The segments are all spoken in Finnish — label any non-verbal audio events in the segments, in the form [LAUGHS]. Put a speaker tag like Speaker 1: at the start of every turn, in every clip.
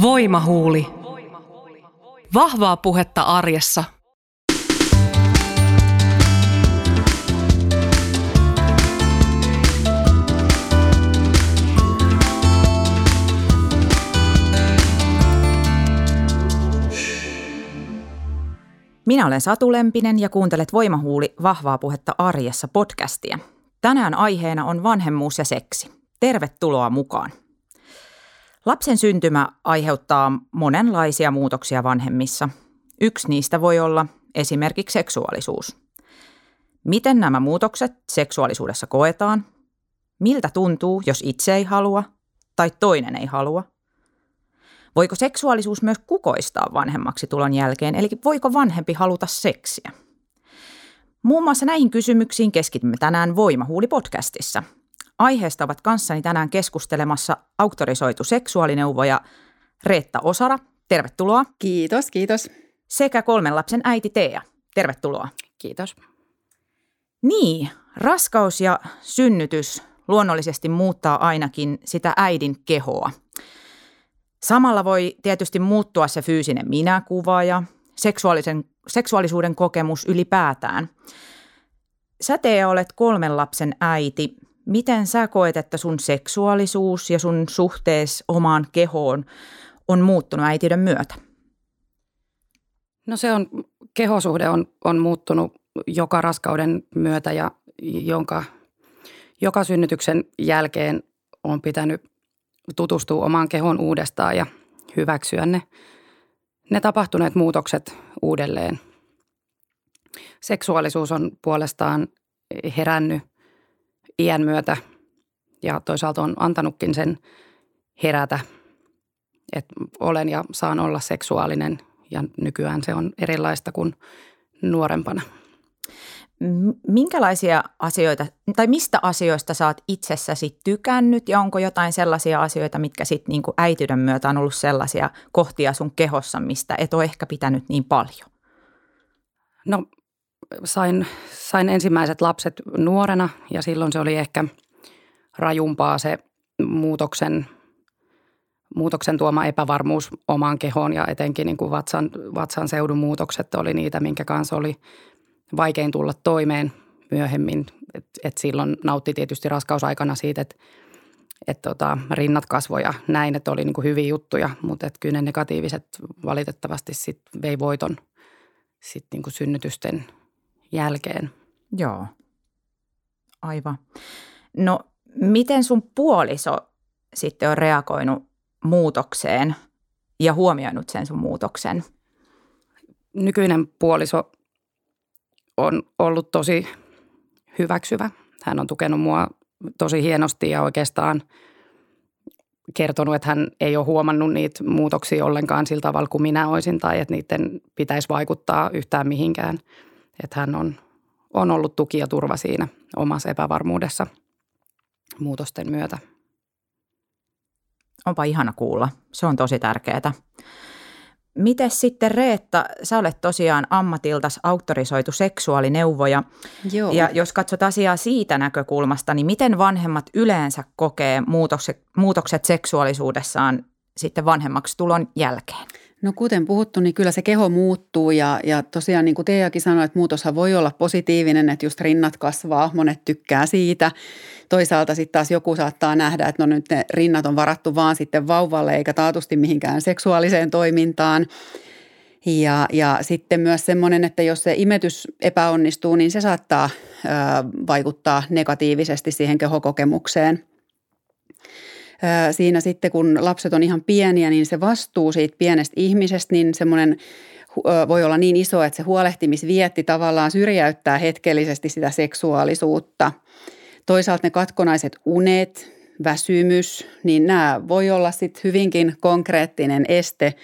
Speaker 1: Voimahuuli. Vahvaa puhetta arjessa.
Speaker 2: Minä olen Satu Lempinen ja kuuntelet Voimahuuli Vahvaa puhetta arjessa podcastia. Tänään aiheena on vanhemmuus ja seksi. Tervetuloa mukaan. Lapsen syntymä aiheuttaa monenlaisia muutoksia vanhemmissa. Yksi niistä voi olla esimerkiksi seksuaalisuus. Miten nämä muutokset seksuaalisuudessa koetaan? Miltä tuntuu, jos itse ei halua tai toinen ei halua? Voiko seksuaalisuus myös kukoistaa vanhemmaksi tulon jälkeen, eli voiko vanhempi haluta seksiä? Muun muassa näihin kysymyksiin keskitymme tänään Voimahuuli-podcastissa. Aiheesta ovat kanssani tänään keskustelemassa auktorisoitu seksuaalineuvoja Reetta Osara. Tervetuloa.
Speaker 3: Kiitos, kiitos.
Speaker 2: Sekä kolmen lapsen äiti Tea. Tervetuloa.
Speaker 3: Kiitos.
Speaker 2: Niin, raskaus ja synnytys luonnollisesti muuttaa ainakin sitä äidin kehoa. Samalla voi tietysti muuttua se fyysinen minäkuva ja seksuaalisen, seksuaalisuuden kokemus ylipäätään. Sä Tea olet kolmen lapsen äiti. Miten sä koet, että sun seksuaalisuus ja sun suhtees omaan kehoon on muuttunut äitiyden myötä?
Speaker 3: No se on, kehosuhde on, on muuttunut joka raskauden myötä ja jonka, joka synnytyksen jälkeen on pitänyt tutustua omaan kehoon uudestaan ja hyväksyä ne, ne tapahtuneet muutokset uudelleen. Seksuaalisuus on puolestaan herännyt iän myötä ja toisaalta on antanutkin sen herätä, että olen ja saan olla seksuaalinen ja nykyään se on erilaista kuin nuorempana.
Speaker 2: Minkälaisia asioita tai mistä asioista sä oot itsessäsi tykännyt ja onko jotain sellaisia asioita, mitkä sitten niinku äityyden myötä on ollut sellaisia kohtia sun kehossa, mistä et ole ehkä pitänyt niin paljon?
Speaker 3: No sain, sain ensimmäiset lapset nuorena ja silloin se oli ehkä rajumpaa se muutoksen, muutoksen tuoma epävarmuus omaan kehoon ja etenkin niin kuin vatsan, vatsan seudun muutokset oli niitä, minkä kanssa oli vaikein tulla toimeen myöhemmin. Et, et silloin nautti tietysti raskausaikana siitä, että et tota, rinnat kasvoja näin, että oli niin kuin hyviä juttuja, mutta et kyllä ne negatiiviset valitettavasti sit vei voiton sit niin kuin synnytysten jälkeen.
Speaker 2: Joo, aivan. No miten sun puoliso sitten on reagoinut muutokseen ja huomioinut sen sun muutoksen?
Speaker 3: Nykyinen puoliso on ollut tosi hyväksyvä. Hän on tukenut mua tosi hienosti ja oikeastaan kertonut, että hän ei ole huomannut niitä muutoksia ollenkaan sillä tavalla kuin minä olisin tai että niiden pitäisi vaikuttaa yhtään mihinkään. Että hän on, on ollut tuki ja turva siinä omassa epävarmuudessa muutosten myötä.
Speaker 2: Onpa ihana kuulla. Se on tosi tärkeää. Miten sitten Reetta, sä olet tosiaan ammatiltas auktorisoitu seksuaalineuvoja. Joo. Ja jos katsot asiaa siitä näkökulmasta, niin miten vanhemmat yleensä kokee muutokset, muutokset seksuaalisuudessaan sitten vanhemmaksi tulon jälkeen?
Speaker 4: No kuten puhuttu, niin kyllä se keho muuttuu ja, ja tosiaan niin kuin Teakin sanoi, että muutoshan voi olla positiivinen, että just rinnat kasvaa, monet tykkää siitä. Toisaalta sitten taas joku saattaa nähdä, että no nyt ne rinnat on varattu vaan sitten vauvalle eikä taatusti mihinkään seksuaaliseen toimintaan. Ja, ja sitten myös semmoinen, että jos se imetys epäonnistuu, niin se saattaa ö, vaikuttaa negatiivisesti siihen kehokokemukseen – siinä sitten, kun lapset on ihan pieniä, niin se vastuu siitä pienestä ihmisestä, niin semmoinen voi olla niin iso, että se huolehtimisvietti tavallaan syrjäyttää hetkellisesti sitä seksuaalisuutta. Toisaalta ne katkonaiset unet, väsymys, niin nämä voi olla sitten hyvinkin konkreettinen este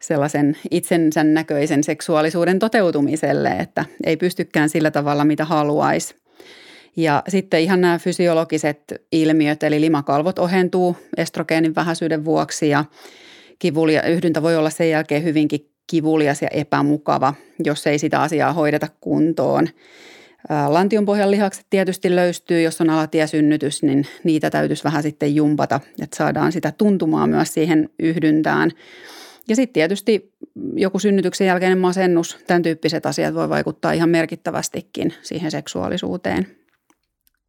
Speaker 4: sellaisen itsensä näköisen seksuaalisuuden toteutumiselle, että ei pystykään sillä tavalla, mitä haluaisi. Ja sitten ihan nämä fysiologiset ilmiöt, eli limakalvot ohentuu estrogeenin vähäisyyden vuoksi ja kivulia, yhdyntä voi olla sen jälkeen hyvinkin kivulias ja epämukava, jos ei sitä asiaa hoideta kuntoon. Lantionpohjan lihakset tietysti löystyy, jos on alatiesynnytys, niin niitä täytyisi vähän sitten jumpata, että saadaan sitä tuntumaa myös siihen yhdyntään. Ja sitten tietysti joku synnytyksen jälkeinen masennus, tämän tyyppiset asiat voi vaikuttaa ihan merkittävästikin siihen seksuaalisuuteen.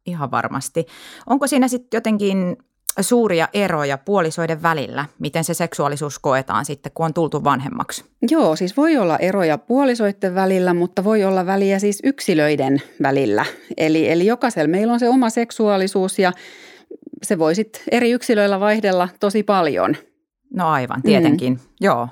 Speaker 2: Ihan varmasti. Onko siinä sitten jotenkin suuria eroja puolisoiden välillä, miten se seksuaalisuus koetaan sitten, kun on tultu vanhemmaksi?
Speaker 4: Joo, siis voi olla eroja puolisoiden välillä, mutta voi olla väliä siis yksilöiden välillä. Eli, eli jokaisella meillä on se oma seksuaalisuus ja se voi sitten eri yksilöillä vaihdella tosi paljon.
Speaker 2: No aivan, tietenkin, mm. joo.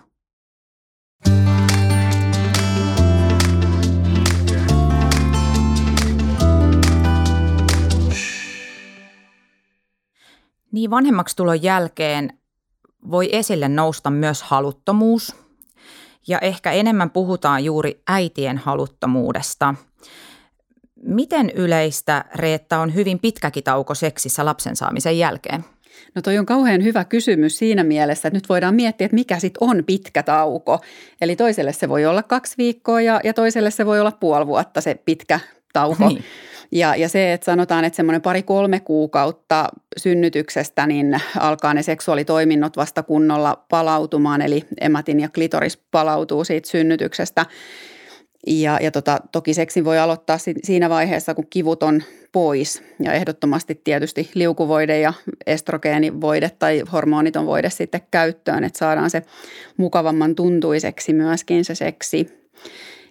Speaker 2: Niin vanhemmaksi tulon jälkeen voi esille nousta myös haluttomuus. Ja ehkä enemmän puhutaan juuri äitien haluttomuudesta. Miten yleistä, Reetta, on hyvin pitkäkin tauko seksissä lapsen saamisen jälkeen?
Speaker 4: No toi on kauhean hyvä kysymys siinä mielessä, että nyt voidaan miettiä, että mikä sitten on pitkä tauko. Eli toiselle se voi olla kaksi viikkoa ja, ja toiselle se voi olla puoli vuotta se pitkä tauko. Niin. Ja, ja se, että sanotaan, että semmoinen pari-kolme kuukautta synnytyksestä, niin alkaa ne seksuaalitoiminnot vasta kunnolla palautumaan, eli ematin ja klitoris palautuu siitä synnytyksestä. Ja, ja tota, toki seksin voi aloittaa siinä vaiheessa, kun kivut on pois. Ja ehdottomasti tietysti liukuvoide ja estrogeenivoide tai hormoniton voide sitten käyttöön, että saadaan se mukavamman tuntuiseksi myöskin se seksi.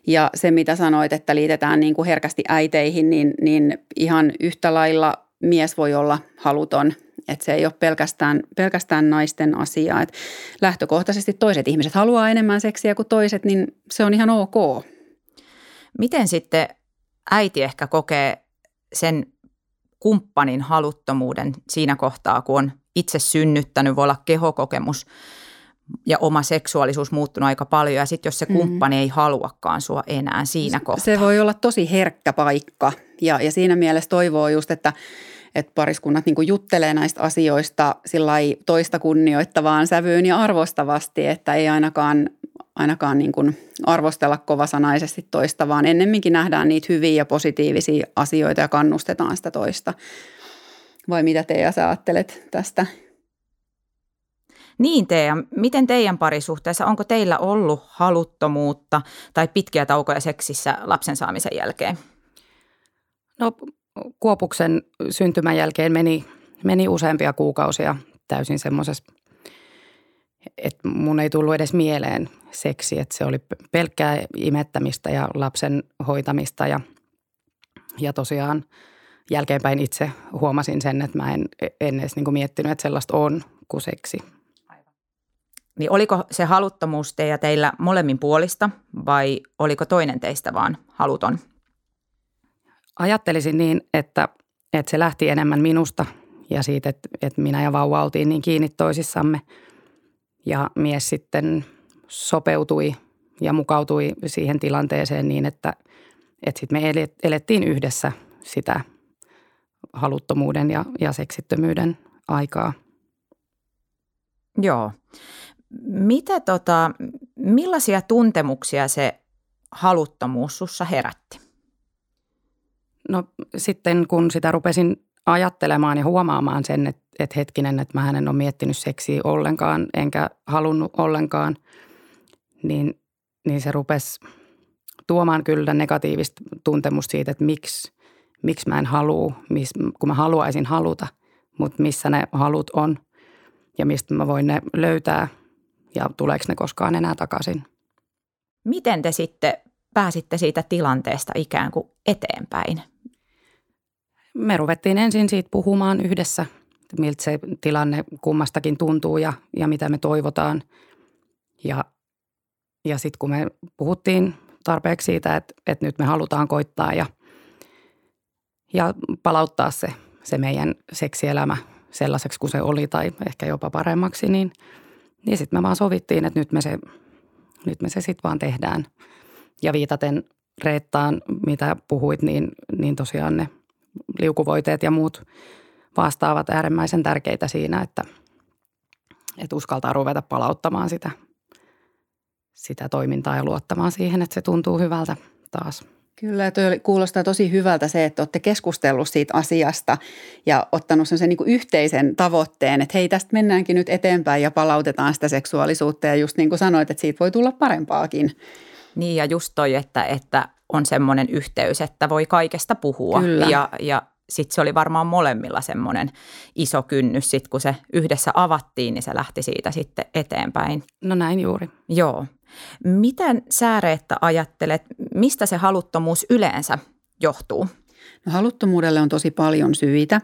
Speaker 4: Ja se, mitä sanoit, että liitetään niin kuin herkästi äiteihin, niin, niin ihan yhtä lailla mies voi olla haluton. Että se ei ole pelkästään, pelkästään naisten asia. Et lähtökohtaisesti toiset ihmiset haluaa enemmän seksiä kuin toiset, niin se on ihan ok.
Speaker 2: Miten sitten äiti ehkä kokee sen kumppanin haluttomuuden siinä kohtaa, kun on itse synnyttänyt, voi olla kehokokemus – ja oma seksuaalisuus muuttunut aika paljon ja sitten jos se mm. kumppani mm. ei haluakaan sua enää siinä kohtaa.
Speaker 4: Se voi olla tosi herkkä paikka ja, ja siinä mielessä toivoo just, että, että pariskunnat niin juttelee näistä asioista sillä toista kunnioittavaan sävyyn ja arvostavasti, että ei ainakaan, ainakaan niin kuin arvostella kovasanaisesti toista, vaan ennemminkin nähdään niitä hyviä ja positiivisia asioita ja kannustetaan sitä toista. Vai mitä Teija sä ajattelet tästä?
Speaker 2: Niin Teija, miten teidän parisuhteessa, onko teillä ollut haluttomuutta tai pitkiä taukoja seksissä lapsen saamisen jälkeen?
Speaker 3: No Kuopuksen syntymän jälkeen meni, meni useampia kuukausia täysin semmoisessa, että mun ei tullut edes mieleen seksi, että se oli pelkkää imettämistä ja lapsen hoitamista ja, ja tosiaan jälkeenpäin itse huomasin sen, että mä en, en edes niin miettinyt, että sellaista on kuin seksi –
Speaker 2: niin oliko se haluttomuus teillä, teillä molemmin puolista vai oliko toinen teistä vaan haluton?
Speaker 3: Ajattelisin niin, että, että se lähti enemmän minusta ja siitä, että, että minä ja vauva oltiin niin kiinni toisissamme. Ja mies sitten sopeutui ja mukautui siihen tilanteeseen niin, että, että sitten me elettiin yhdessä sitä haluttomuuden ja, ja seksittömyyden aikaa.
Speaker 2: Joo. Mitä tota, millaisia tuntemuksia se haluttomuus sussa herätti?
Speaker 3: No sitten kun sitä rupesin ajattelemaan ja huomaamaan sen, että, että hetkinen, että mä en ole miettinyt seksiä ollenkaan, enkä halunnut ollenkaan, niin, niin se rupesi tuomaan kyllä negatiivista tuntemusta siitä, että miksi, miksi mä en halua, kun mä haluaisin haluta, mutta missä ne halut on ja mistä mä voin ne löytää – ja tuleeko ne koskaan enää takaisin.
Speaker 2: Miten te sitten pääsitte siitä tilanteesta ikään kuin eteenpäin?
Speaker 3: Me ruvettiin ensin siitä puhumaan yhdessä, miltä se tilanne kummastakin tuntuu ja, ja mitä me toivotaan. Ja, ja sitten kun me puhuttiin tarpeeksi siitä, että, että nyt me halutaan koittaa ja, ja palauttaa se, se meidän seksielämä sellaiseksi kuin se oli tai ehkä jopa paremmaksi, niin – niin sitten me vaan sovittiin, että nyt me se, nyt me se sitten vaan tehdään. Ja viitaten Reettaan, mitä puhuit, niin, niin tosiaan ne liukuvoiteet ja muut vastaavat äärimmäisen tärkeitä siinä, että, että uskaltaa ruveta palauttamaan sitä, sitä toimintaa ja luottamaan siihen, että se tuntuu hyvältä taas.
Speaker 4: Kyllä, ja toi kuulostaa tosi hyvältä se, että olette keskustellut siitä asiasta ja ottanut sen niin yhteisen tavoitteen, että hei tästä mennäänkin nyt eteenpäin ja palautetaan sitä seksuaalisuutta ja just niin kuin sanoit, että siitä voi tulla parempaakin.
Speaker 2: Niin ja just toi, että, että on semmoinen yhteys, että voi kaikesta puhua
Speaker 4: Kyllä.
Speaker 2: ja, ja sitten se oli varmaan molemmilla semmoinen iso kynnys, sit kun se yhdessä avattiin, niin se lähti siitä sitten eteenpäin.
Speaker 3: No näin juuri.
Speaker 2: Joo. Miten sä Reetta ajattelet, mistä se haluttomuus yleensä johtuu?
Speaker 4: No, haluttomuudelle on tosi paljon syitä.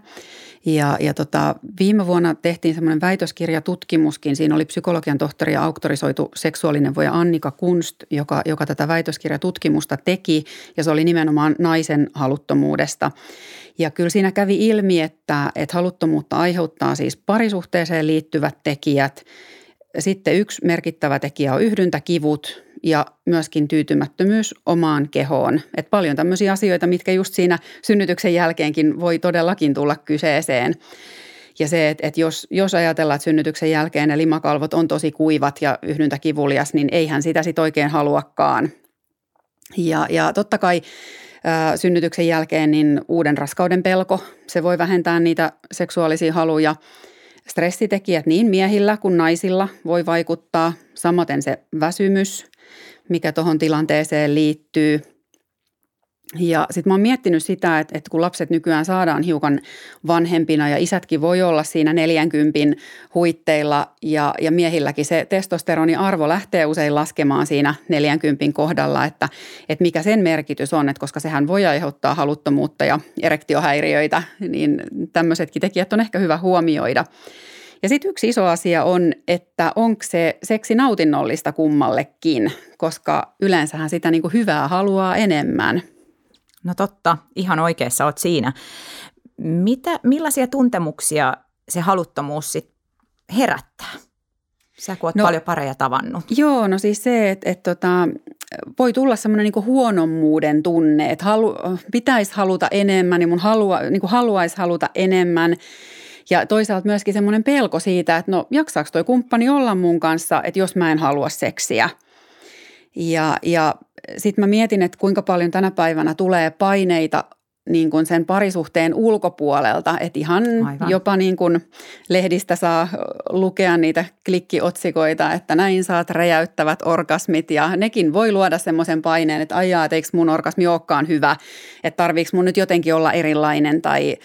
Speaker 4: Ja, ja tota, viime vuonna tehtiin semmoinen väitöskirjatutkimuskin. Siinä oli psykologian tohtori ja auktorisoitu seksuaalineuvoja Annika Kunst, joka, joka tätä väitöskirjatutkimusta teki. Ja se oli nimenomaan naisen haluttomuudesta. Ja kyllä siinä kävi ilmi, että, että haluttomuutta aiheuttaa siis parisuhteeseen liittyvät tekijät. Sitten yksi merkittävä tekijä on yhdyntäkivut ja myöskin tyytymättömyys omaan kehoon. Et paljon tämmöisiä asioita, mitkä just siinä synnytyksen jälkeenkin voi todellakin tulla kyseeseen. Ja se, että, että jos, jos ajatellaan, että synnytyksen jälkeen ne limakalvot on tosi kuivat ja yhdyntäkivulias, niin eihän sitä sitten oikein haluakaan. Ja, ja totta kai synnytyksen jälkeen niin uuden raskauden pelko, se voi vähentää niitä seksuaalisia haluja. Stressitekijät niin miehillä kuin naisilla voi vaikuttaa, samaten se väsymys, mikä tuohon tilanteeseen liittyy – ja sitten mä oon miettinyt sitä, että, että kun lapset nykyään saadaan hiukan vanhempina ja isätkin voi olla siinä 40 huitteilla ja, ja miehilläkin se testosteronin arvo lähtee usein laskemaan siinä 40 kohdalla, että, että mikä sen merkitys on, että koska sehän voi aiheuttaa haluttomuutta ja erektiohäiriöitä, niin tämmöisetkin tekijät on ehkä hyvä huomioida. Ja sitten yksi iso asia on, että onko se seksi nautinnollista kummallekin, koska yleensähän sitä niin hyvää haluaa enemmän –
Speaker 2: No totta, ihan oikeassa oot siinä. Mitä, millaisia tuntemuksia se haluttomuus sit herättää? Sä kun oot no, paljon pareja tavannut.
Speaker 4: Joo, no siis se, että, että tota, voi tulla semmoinen niin huonommuuden tunne, että halu, pitäisi haluta enemmän ja mun halua, niin haluaisi haluta enemmän. Ja toisaalta myöskin semmoinen pelko siitä, että no jaksaako toi kumppani olla mun kanssa, että jos mä en halua seksiä. Ja, ja sitten mä mietin, että kuinka paljon tänä päivänä tulee paineita niin kuin sen parisuhteen ulkopuolelta, että ihan Aivan. jopa niin kuin lehdistä saa lukea niitä klikkiotsikoita, että näin saat räjäyttävät orgasmit ja nekin voi luoda semmoisen paineen, että aijaa, että eikö mun orgasmi olekaan hyvä, että tarviiko mun nyt jotenkin olla erilainen tai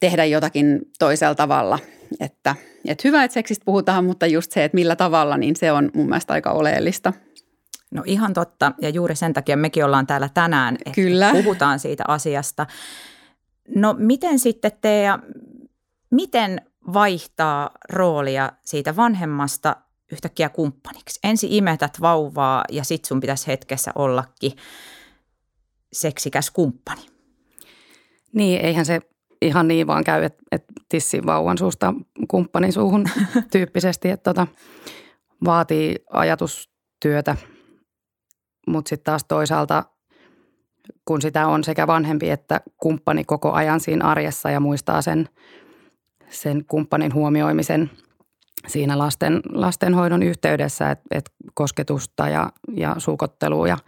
Speaker 4: tehdä jotakin toisella tavalla, että, että hyvä, että seksistä puhutaan, mutta just se, että millä tavalla, niin se on mun mielestä aika oleellista.
Speaker 2: No ihan totta, ja juuri sen takia mekin ollaan täällä tänään, että
Speaker 4: Kyllä.
Speaker 2: puhutaan siitä asiasta. No miten sitten Teija, miten vaihtaa roolia siitä vanhemmasta yhtäkkiä kumppaniksi? Ensin imetät vauvaa ja sit sun pitäisi hetkessä ollakin seksikäs kumppani.
Speaker 3: Niin, eihän se ihan niin vaan käy, että, että tissin vauvan suusta kumppanin suuhun [LAUGHS] tyyppisesti, että tota, vaatii ajatustyötä – mutta sitten taas toisaalta, kun sitä on sekä vanhempi että kumppani koko ajan siinä arjessa ja muistaa sen, sen kumppanin huomioimisen siinä lasten, lastenhoidon yhteydessä, että et kosketusta ja, ja suukottelua ja,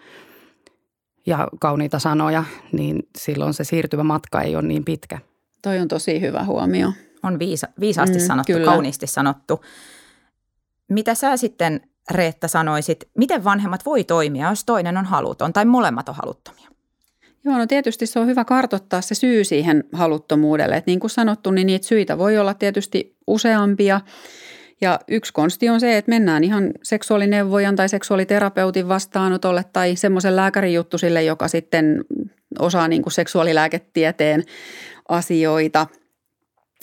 Speaker 3: ja kauniita sanoja, niin silloin se siirtyvä matka ei ole niin pitkä.
Speaker 4: Toi on tosi hyvä huomio.
Speaker 2: On viisa, viisaasti mm, sanottu, kyllä. kauniisti sanottu. Mitä sä sitten Reetta sanoisit, miten vanhemmat voi toimia, jos toinen on haluton tai molemmat on haluttomia?
Speaker 4: Joo, no tietysti se on hyvä kartottaa se syy siihen haluttomuudelle. Et niin kuin sanottu, niin niitä syitä voi olla tietysti useampia. Ja yksi konsti on se, että mennään ihan seksuaalineuvojan tai seksuaaliterapeutin vastaanotolle tai semmoisen lääkärin juttu sille, joka sitten osaa niin kuin seksuaalilääketieteen asioita –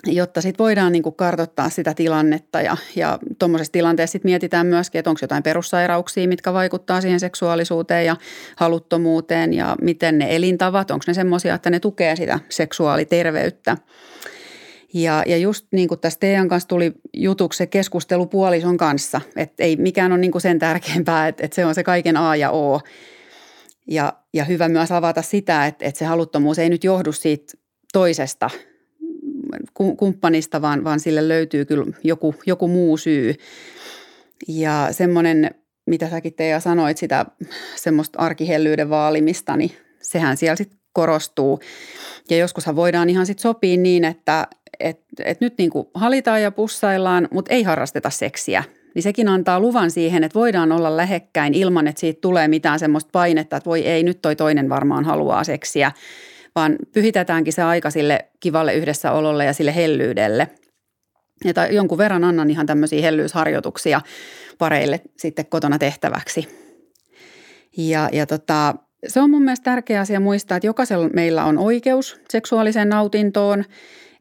Speaker 4: jotta sitten voidaan niin kuin kartoittaa sitä tilannetta ja, ja tuommoisessa tilanteessa sitten mietitään myöskin, että onko jotain perussairauksia, mitkä vaikuttaa siihen seksuaalisuuteen ja haluttomuuteen ja miten ne elintavat, onko ne semmoisia, että ne tukee sitä seksuaaliterveyttä. Ja, ja just niin kuin tässä teidän kanssa tuli jutuksi se keskustelu puolison kanssa, että ei mikään ole niin kuin sen tärkeämpää, että, että se on se kaiken A ja O. Ja, ja hyvä myös avata sitä, että, että se haluttomuus ei nyt johdu siitä toisesta – kumppanista, vaan, vaan sille löytyy kyllä joku, joku muu syy. Ja semmoinen, mitä säkin Teija sanoit, sitä semmoista arkihellyyden vaalimista, niin sehän siellä sitten korostuu. Ja joskushan voidaan ihan sitten sopia niin, että et, et nyt niin kuin halitaan ja pussaillaan, mutta ei harrasteta seksiä. Niin sekin antaa luvan siihen, että voidaan olla lähekkäin ilman, että siitä tulee mitään semmoista painetta, että voi ei, nyt toi toinen varmaan haluaa seksiä. Vaan pyhitetäänkin se aika sille kivalle yhdessäololle ja sille hellyydelle. Ja jonkun verran annan ihan tämmöisiä hellyysharjoituksia pareille sitten kotona tehtäväksi. Ja, ja tota, se on mun mielestä tärkeä asia muistaa, että jokaisella meillä on oikeus seksuaaliseen nautintoon.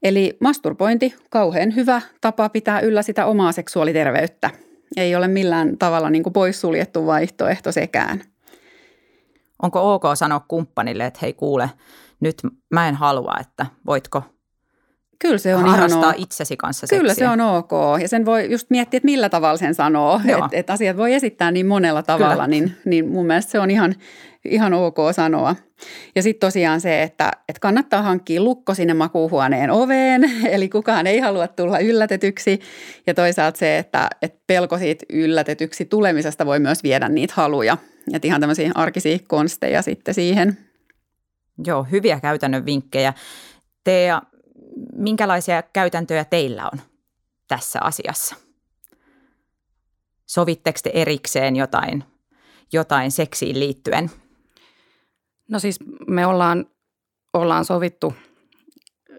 Speaker 4: Eli masturbointi, kauhean hyvä tapa pitää yllä sitä omaa seksuaaliterveyttä. Ei ole millään tavalla niin kuin poissuljettu vaihtoehto sekään.
Speaker 2: Onko ok sanoa kumppanille, että hei kuule, nyt mä en halua, että voitko
Speaker 4: Kyllä se on
Speaker 2: harrastaa
Speaker 4: ihan
Speaker 2: itsesi kanssa
Speaker 4: Kyllä
Speaker 2: seksiä.
Speaker 4: se on ok. Ja sen voi just miettiä, että millä tavalla sen sanoo. [LAUGHS] Että et asiat voi esittää niin monella tavalla, niin, niin mun mielestä se on ihan, ihan ok sanoa. Ja sitten tosiaan se, että, että kannattaa hankkia lukko sinne makuuhuoneen oveen, [LAUGHS] eli kukaan ei halua tulla yllätetyksi. Ja toisaalta se, että, että pelko siitä yllätetyksi tulemisesta voi myös viedä niitä haluja. Että ihan tämmöisiä arkisia konsteja sitten siihen.
Speaker 2: Joo, hyviä käytännön vinkkejä. Tea, minkälaisia käytäntöjä teillä on tässä asiassa? Sovitteko te erikseen jotain, jotain seksiin liittyen?
Speaker 3: No siis me ollaan, ollaan sovittu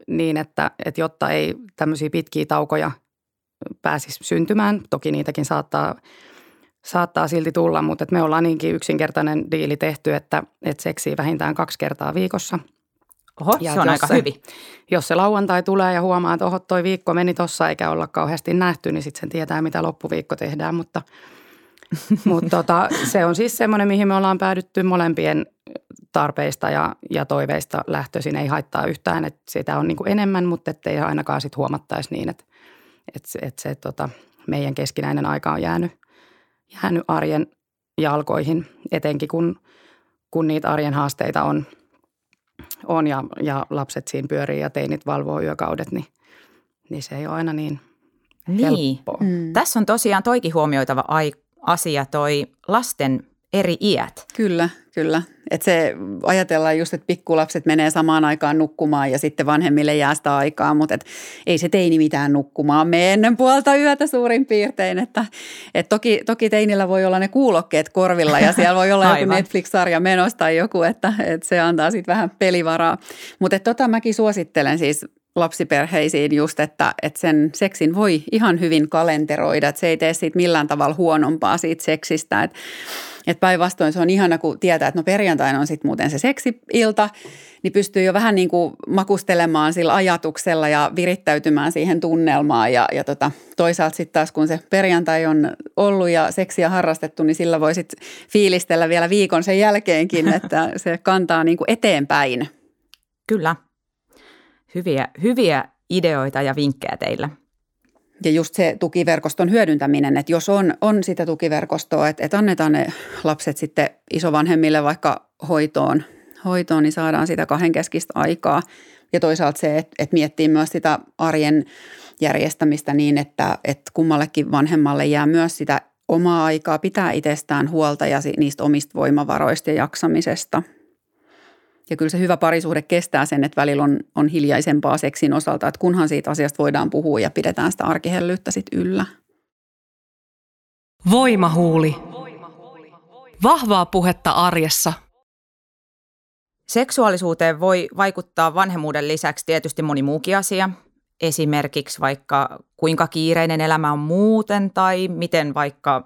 Speaker 3: niin, että, että jotta ei tämmöisiä pitkiä taukoja pääsisi syntymään, toki niitäkin saattaa, saattaa silti tulla, mutta me ollaan niinkin yksinkertainen diili tehty, että, että seksiä vähintään kaksi kertaa viikossa –
Speaker 2: Oho, ja se on aika se, hyvin.
Speaker 3: Jos se lauantai tulee ja huomaa, että oho, toi viikko meni tossa eikä olla kauheasti nähty, niin sitten sen tietää, mitä loppuviikko tehdään. Mutta, [LAUGHS] mutta tota, se on siis semmoinen, mihin me ollaan päädytty molempien tarpeista ja, ja toiveista lähtöisin. Ei haittaa yhtään, että sitä on niin kuin enemmän, mutta ettei ainakaan sitten huomattaisi niin, että, että, että se tota, meidän keskinäinen aika on jäänyt, jäänyt arjen jalkoihin, etenkin kun, kun niitä arjen haasteita on – on ja, ja lapset siinä pyörii ja teinit valvoo yökaudet, niin, niin se ei ole aina niin, niin. helppoa.
Speaker 2: Mm. Tässä on tosiaan toikin huomioitava asia, toi lasten eri iät.
Speaker 4: Kyllä, kyllä. Että se ajatellaan just, että pikkulapset menee samaan aikaan nukkumaan ja sitten vanhemmille jää sitä aikaa, mutta et ei se teini mitään nukkumaan me ennen puolta yötä suurin piirtein. Että, et toki, toki teinillä voi olla ne kuulokkeet korvilla ja siellä voi olla [LAUGHS] joku Netflix-sarja menossa tai joku, että, että se antaa sitten vähän pelivaraa. Mutta tota mäkin suosittelen siis lapsiperheisiin just, että, että sen seksin voi ihan hyvin kalenteroida, että se ei tee siitä millään tavalla huonompaa siitä seksistä, että että päinvastoin se on ihana, kun tietää, että no perjantaina on sitten muuten se seksi-ilta, niin pystyy jo vähän niin kuin makustelemaan sillä ajatuksella ja virittäytymään siihen tunnelmaan. Ja, ja tota, toisaalta sitten taas, kun se perjantai on ollut ja seksiä harrastettu, niin sillä voi sitten fiilistellä vielä viikon sen jälkeenkin, että se kantaa niin kuin eteenpäin.
Speaker 2: Kyllä. Hyviä, hyviä ideoita ja vinkkejä teillä.
Speaker 4: Ja just se tukiverkoston hyödyntäminen, että jos on, on sitä tukiverkostoa, että, että annetaan ne lapset sitten isovanhemmille vaikka hoitoon, hoitoon, niin saadaan sitä kahdenkeskistä aikaa. Ja toisaalta se, että, että miettii myös sitä arjen järjestämistä niin, että, että kummallekin vanhemmalle jää myös sitä omaa aikaa pitää itsestään huolta ja niistä omista voimavaroista ja jaksamisesta – ja kyllä se hyvä parisuhde kestää sen, että välillä on, on hiljaisempaa seksin osalta, että kunhan siitä asiasta voidaan puhua ja pidetään sitä arkihellyyttä sit yllä.
Speaker 1: Voimahuuli. Vahvaa puhetta arjessa.
Speaker 2: Seksuaalisuuteen voi vaikuttaa vanhemmuuden lisäksi tietysti moni muukin asia. Esimerkiksi vaikka kuinka kiireinen elämä on muuten tai miten vaikka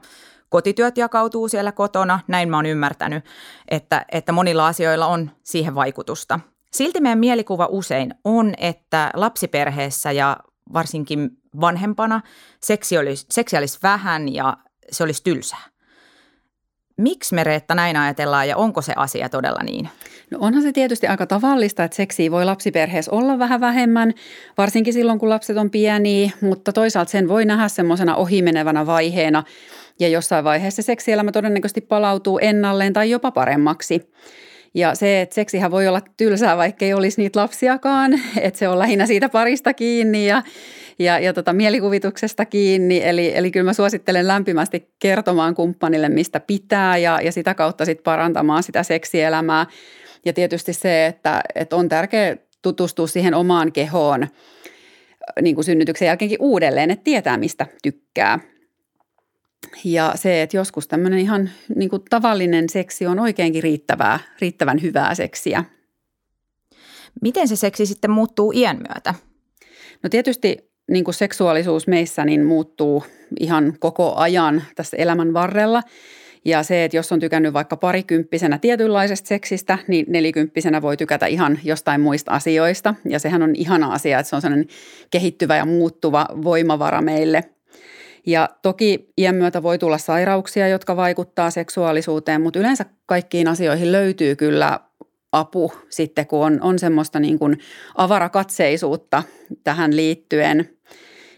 Speaker 2: kotityöt jakautuu siellä kotona. Näin mä oon ymmärtänyt, että, että monilla asioilla on siihen vaikutusta. Silti meidän mielikuva usein on, että lapsiperheessä ja varsinkin vanhempana seksi olisi, seksi olisi vähän ja se olisi tylsää. Miksi me Reetta näin ajatellaan ja onko se asia todella niin?
Speaker 4: No onhan se tietysti aika tavallista, että seksiä voi lapsiperheessä olla vähän vähemmän, varsinkin silloin kun lapset on pieniä, mutta toisaalta sen voi nähdä semmoisena ohimenevänä vaiheena – ja jossain vaiheessa seksielämä todennäköisesti palautuu ennalleen tai jopa paremmaksi. Ja se, että seksihän voi olla tylsää, vaikka ei olisi niitä lapsiakaan, [LAUGHS] että se on lähinnä siitä parista kiinni ja, ja, ja tota, mielikuvituksesta kiinni. Eli, eli kyllä mä suosittelen lämpimästi kertomaan kumppanille, mistä pitää ja, ja sitä kautta sitten parantamaan sitä seksielämää. Ja tietysti se, että, että on tärkeää tutustua siihen omaan kehoon niin kuin synnytyksen jälkeenkin uudelleen, että tietää mistä tykkää. Ja se, että joskus tämmöinen ihan niin kuin tavallinen seksi on oikeinkin riittävää, riittävän hyvää seksiä.
Speaker 2: Miten se seksi sitten muuttuu iän myötä?
Speaker 4: No tietysti niin kuin seksuaalisuus meissä niin muuttuu ihan koko ajan tässä elämän varrella. Ja se, että jos on tykännyt vaikka parikymppisenä tietynlaisesta seksistä, niin nelikymppisenä voi tykätä ihan jostain muista asioista. Ja sehän on ihana asia, että se on sellainen kehittyvä ja muuttuva voimavara meille. Ja toki iän myötä voi tulla sairauksia, jotka vaikuttaa seksuaalisuuteen, mutta yleensä kaikkiin asioihin löytyy kyllä apu sitten, kun on, on semmoista niin kuin avarakatseisuutta tähän liittyen.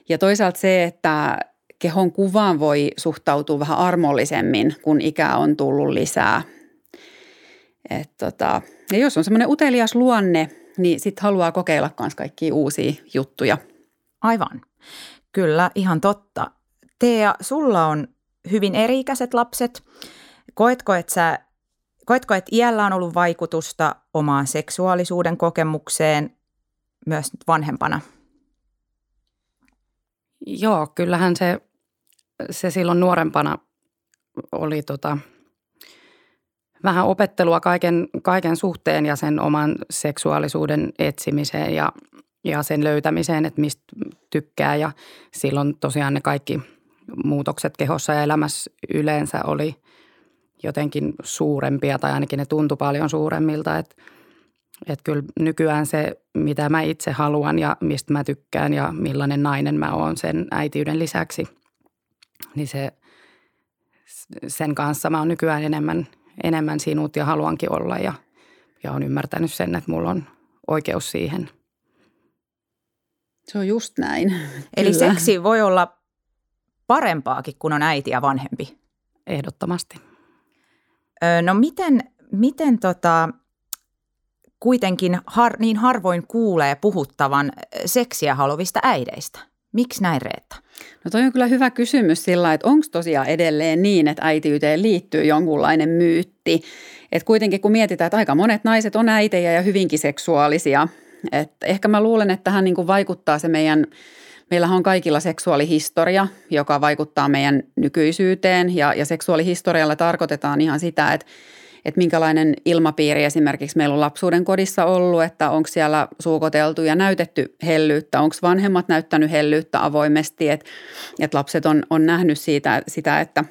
Speaker 4: Ja toisaalta se, että kehon kuvaan voi suhtautua vähän armollisemmin, kun ikää on tullut lisää. Et tota, ja jos on semmoinen utelias luonne, niin sitten haluaa kokeilla myös kaikkia uusia juttuja.
Speaker 2: Aivan. Kyllä, ihan totta. Tea, sulla on hyvin eri-ikäiset lapset. Koetko, että sä, koetko, että iällä on ollut vaikutusta omaan seksuaalisuuden kokemukseen myös vanhempana?
Speaker 3: Joo, kyllähän se se silloin nuorempana oli tota, vähän opettelua kaiken, kaiken suhteen ja sen oman seksuaalisuuden etsimiseen ja, ja sen löytämiseen, että mistä tykkää. Ja silloin tosiaan ne kaikki muutokset kehossa ja elämässä yleensä oli jotenkin suurempia tai ainakin ne tuntui paljon suuremmilta. Että että kyllä nykyään se, mitä mä itse haluan ja mistä mä tykkään ja millainen nainen mä oon sen äitiyden lisäksi – niin se, sen kanssa mä oon nykyään enemmän, enemmän sinut ja haluankin olla ja, ja on ymmärtänyt sen, että mulla on oikeus siihen.
Speaker 4: Se on just näin.
Speaker 2: Eli Kyllä. seksi voi olla parempaakin, kun on äiti ja vanhempi.
Speaker 3: Ehdottomasti.
Speaker 2: no miten, miten tota, kuitenkin har, niin harvoin kuulee puhuttavan seksiä haluavista äideistä? Miksi näin Reetta?
Speaker 4: No toi on kyllä hyvä kysymys sillä, että onko tosiaan edelleen niin, että äitiyteen liittyy jonkunlainen myytti. Että kuitenkin kun mietitään, että aika monet naiset on äitejä ja hyvinkin seksuaalisia. Että ehkä mä luulen, että tähän niin kuin vaikuttaa se meidän, meillähän on kaikilla seksuaalihistoria, joka vaikuttaa meidän nykyisyyteen. Ja, ja seksuaalihistorialla tarkoitetaan ihan sitä, että että minkälainen ilmapiiri esimerkiksi meillä on lapsuuden kodissa ollut, että onko siellä suukoteltu ja näytetty hellyyttä, onko vanhemmat näyttänyt hellyyttä avoimesti, että, että lapset on, on nähnyt siitä, sitä, että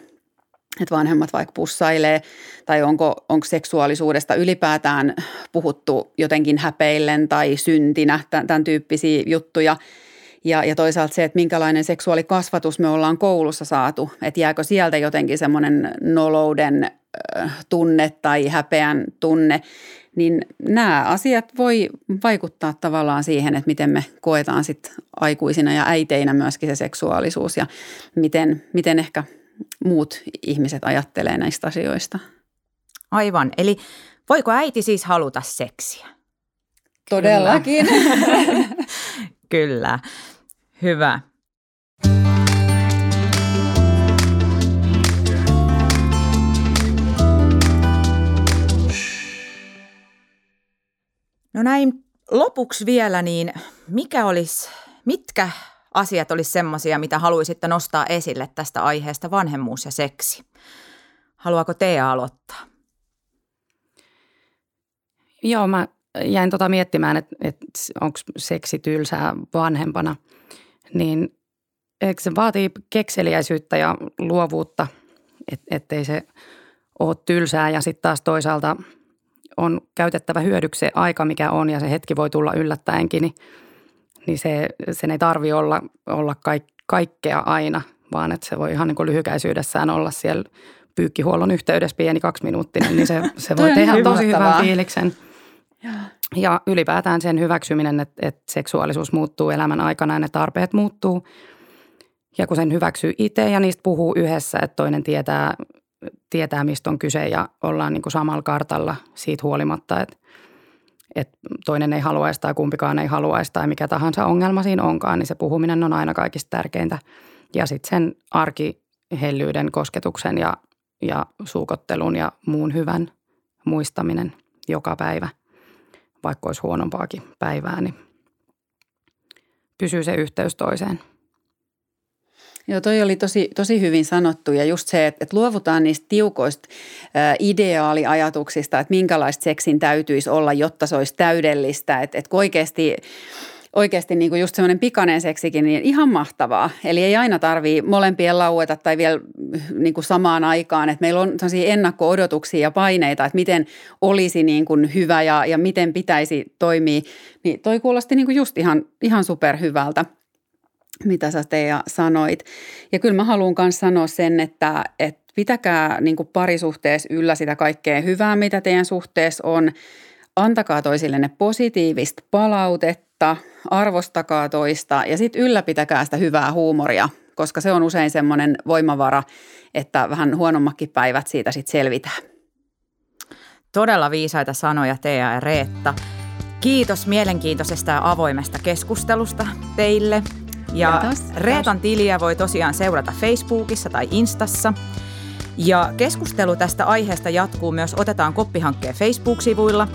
Speaker 4: että vanhemmat vaikka pussailee, tai onko, onko seksuaalisuudesta ylipäätään puhuttu jotenkin häpeillen tai syntinä, tämän, tämän tyyppisiä juttuja. Ja, ja toisaalta se, että minkälainen seksuaalikasvatus me ollaan koulussa saatu, että jääkö sieltä jotenkin semmoinen nolouden tunne tai häpeän tunne, niin nämä asiat voi vaikuttaa tavallaan siihen, että miten me koetaan sit aikuisina ja äiteinä myöskin se seksuaalisuus ja miten, miten ehkä muut ihmiset ajattelee näistä asioista.
Speaker 2: Aivan. Eli voiko äiti siis haluta seksiä?
Speaker 4: Todellakin.
Speaker 2: Kyllä. Hyvä. No näin lopuksi vielä, niin mikä olisi, mitkä asiat olisi semmoisia, mitä haluaisitte nostaa esille tästä aiheesta vanhemmuus ja seksi? Haluaako Tea aloittaa?
Speaker 3: Joo, mä jäin tota miettimään, että, että onko seksi tylsää vanhempana. Niin eikö se vaatii kekseliäisyyttä ja luovuutta, et, ettei se ole tylsää. Ja sitten taas toisaalta – on käytettävä hyödyksi se aika, mikä on ja se hetki voi tulla yllättäenkin, niin, niin se, sen ei tarvi olla, olla kaik, kaikkea aina, vaan että se voi ihan niin kuin lyhykäisyydessään olla siellä pyykkihuollon yhteydessä pieni kaksi minuuttia, niin se, se [LAUGHS] voi tehdä tosi hyvän fiiliksen. Ja. ja ylipäätään sen hyväksyminen, että, että seksuaalisuus muuttuu elämän aikana ja ne tarpeet muuttuu. Ja kun sen hyväksyy itse ja niistä puhuu yhdessä, että toinen tietää tietää, mistä on kyse ja ollaan niin kuin samalla kartalla siitä huolimatta, että, että toinen ei haluaisi tai kumpikaan ei haluaisi tai mikä tahansa ongelma siinä onkaan, niin se puhuminen on aina kaikista tärkeintä. Ja sitten sen arkihellyyden, kosketuksen ja, ja suukottelun ja muun hyvän muistaminen joka päivä, vaikka olisi huonompaakin päivää, niin pysyy se yhteys toiseen.
Speaker 4: Joo, toi oli tosi, tosi hyvin sanottu ja just se, että, että luovutaan niistä tiukoista ä, ideaaliajatuksista, että minkälaista seksin täytyisi olla, jotta se olisi täydellistä. Että, että oikeasti oikeasti niin kuin just semmoinen pikainen seksikin, niin ihan mahtavaa. Eli ei aina tarvii molempien laueta tai vielä niin kuin samaan aikaan, että meillä on sellaisia ennakko-odotuksia ja paineita, että miten olisi niin kuin hyvä ja, ja miten pitäisi toimia. Niin toi kuulosti niin kuin just ihan, ihan superhyvältä mitä sä Teija sanoit. Ja kyllä mä haluan myös sanoa sen, että, että pitäkää niin kuin parisuhteessa yllä sitä kaikkea hyvää, mitä teidän suhteessa on. Antakaa toisillenne positiivista palautetta, arvostakaa toista ja sitten ylläpitäkää sitä hyvää huumoria, koska se on usein semmoinen voimavara, että vähän huonommakin päivät siitä sitten selvitään.
Speaker 2: Todella viisaita sanoja Tea ja Reetta. Kiitos mielenkiintoisesta ja avoimesta keskustelusta teille. Ja Kiitos. Reetan tiliä voi tosiaan seurata Facebookissa tai Instassa. Ja keskustelu tästä aiheesta jatkuu myös Otetaan koppihankkeen Facebook-sivuilla.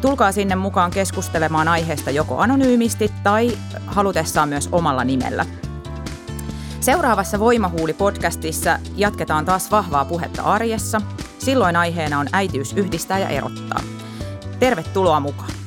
Speaker 2: Tulkaa sinne mukaan keskustelemaan aiheesta joko anonyymisti tai halutessaan myös omalla nimellä. Seuraavassa Voimahuuli-podcastissa jatketaan taas vahvaa puhetta arjessa. Silloin aiheena on äitiys yhdistää ja erottaa. Tervetuloa mukaan!